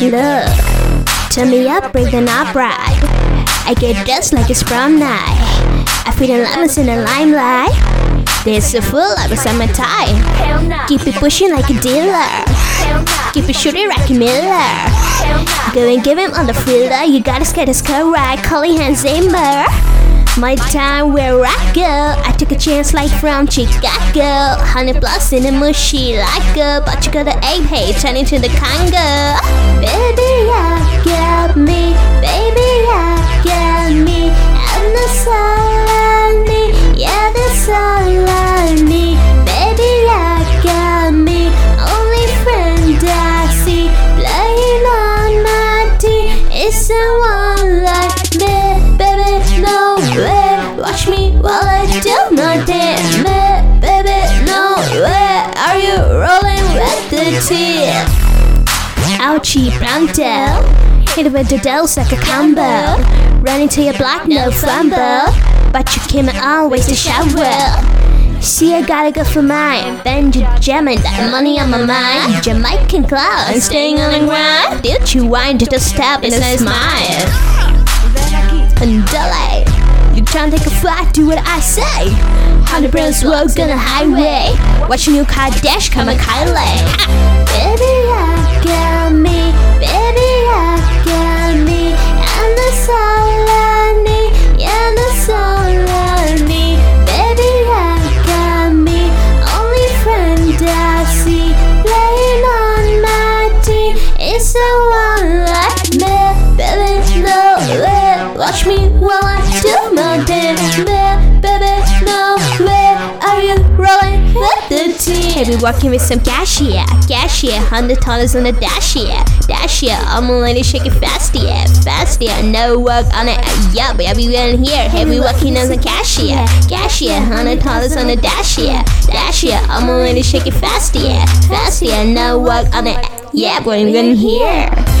Look, turn me up, break the knot right. I get dressed like it's prom night. I feel the lemons in the limelight. There's a full beside my tie. Keep it pushing like a dealer. Keep it shooting like a Miller. Go and give him on the thriller. You gotta skate his car right, calling Hans Zimmer. My time where I go. I took a chance like from Chicago. Honey plus in the mushy like a but you got the ape hey turn into the Congo. Baby, I got me. Baby, I got me. And that's all I need. Yeah, that's all I need. Baby, I got me. Only friend I see playing on my team is someone while I do my dance. Me, baby, no way. Are you rolling with the team? Ouchie, pronto. Hit it with the dose like a combo. Run into your block, no fumble. But you came always to shower. See, I gotta go for mine. Benji jamming that money on my mind. Jamaican cloud, And staying on the grind. Did you wind to the step and a smile? And delay. Take a flight, do what I say. Hundred brands roads on the highway. Watch your new car dash, come a Kylie. Baby, I got me. Baby, I got me. And that's all I need. Yeah, that's all I need. Baby, I got me. Only friend I see playing on my team is someone like me. Baby, no way. Watch me while I dance. Me, baby, no way. Are you rolling with the team? We walking with some cash yeah, cash yeah. Hundred dollars on the dash yeah, dash yeah. I'm shake it fast yeah, fast yeah. No work on it, yeah, but we in here. Hey, we walking on some cash yeah, cash yeah. Hundred dollars on the dash yeah, dash yeah. I'm shake it fast yeah, fast yeah. No work on it, yeah, but we in here.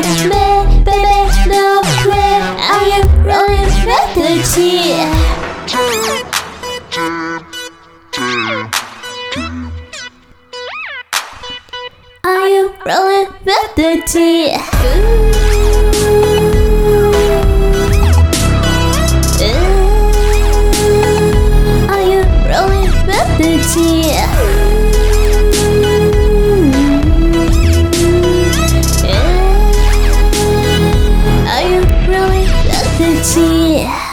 Me, baby, no way. Are you rolling with the team? Are you rolling with the tea? Are you rolling with the tea? Are you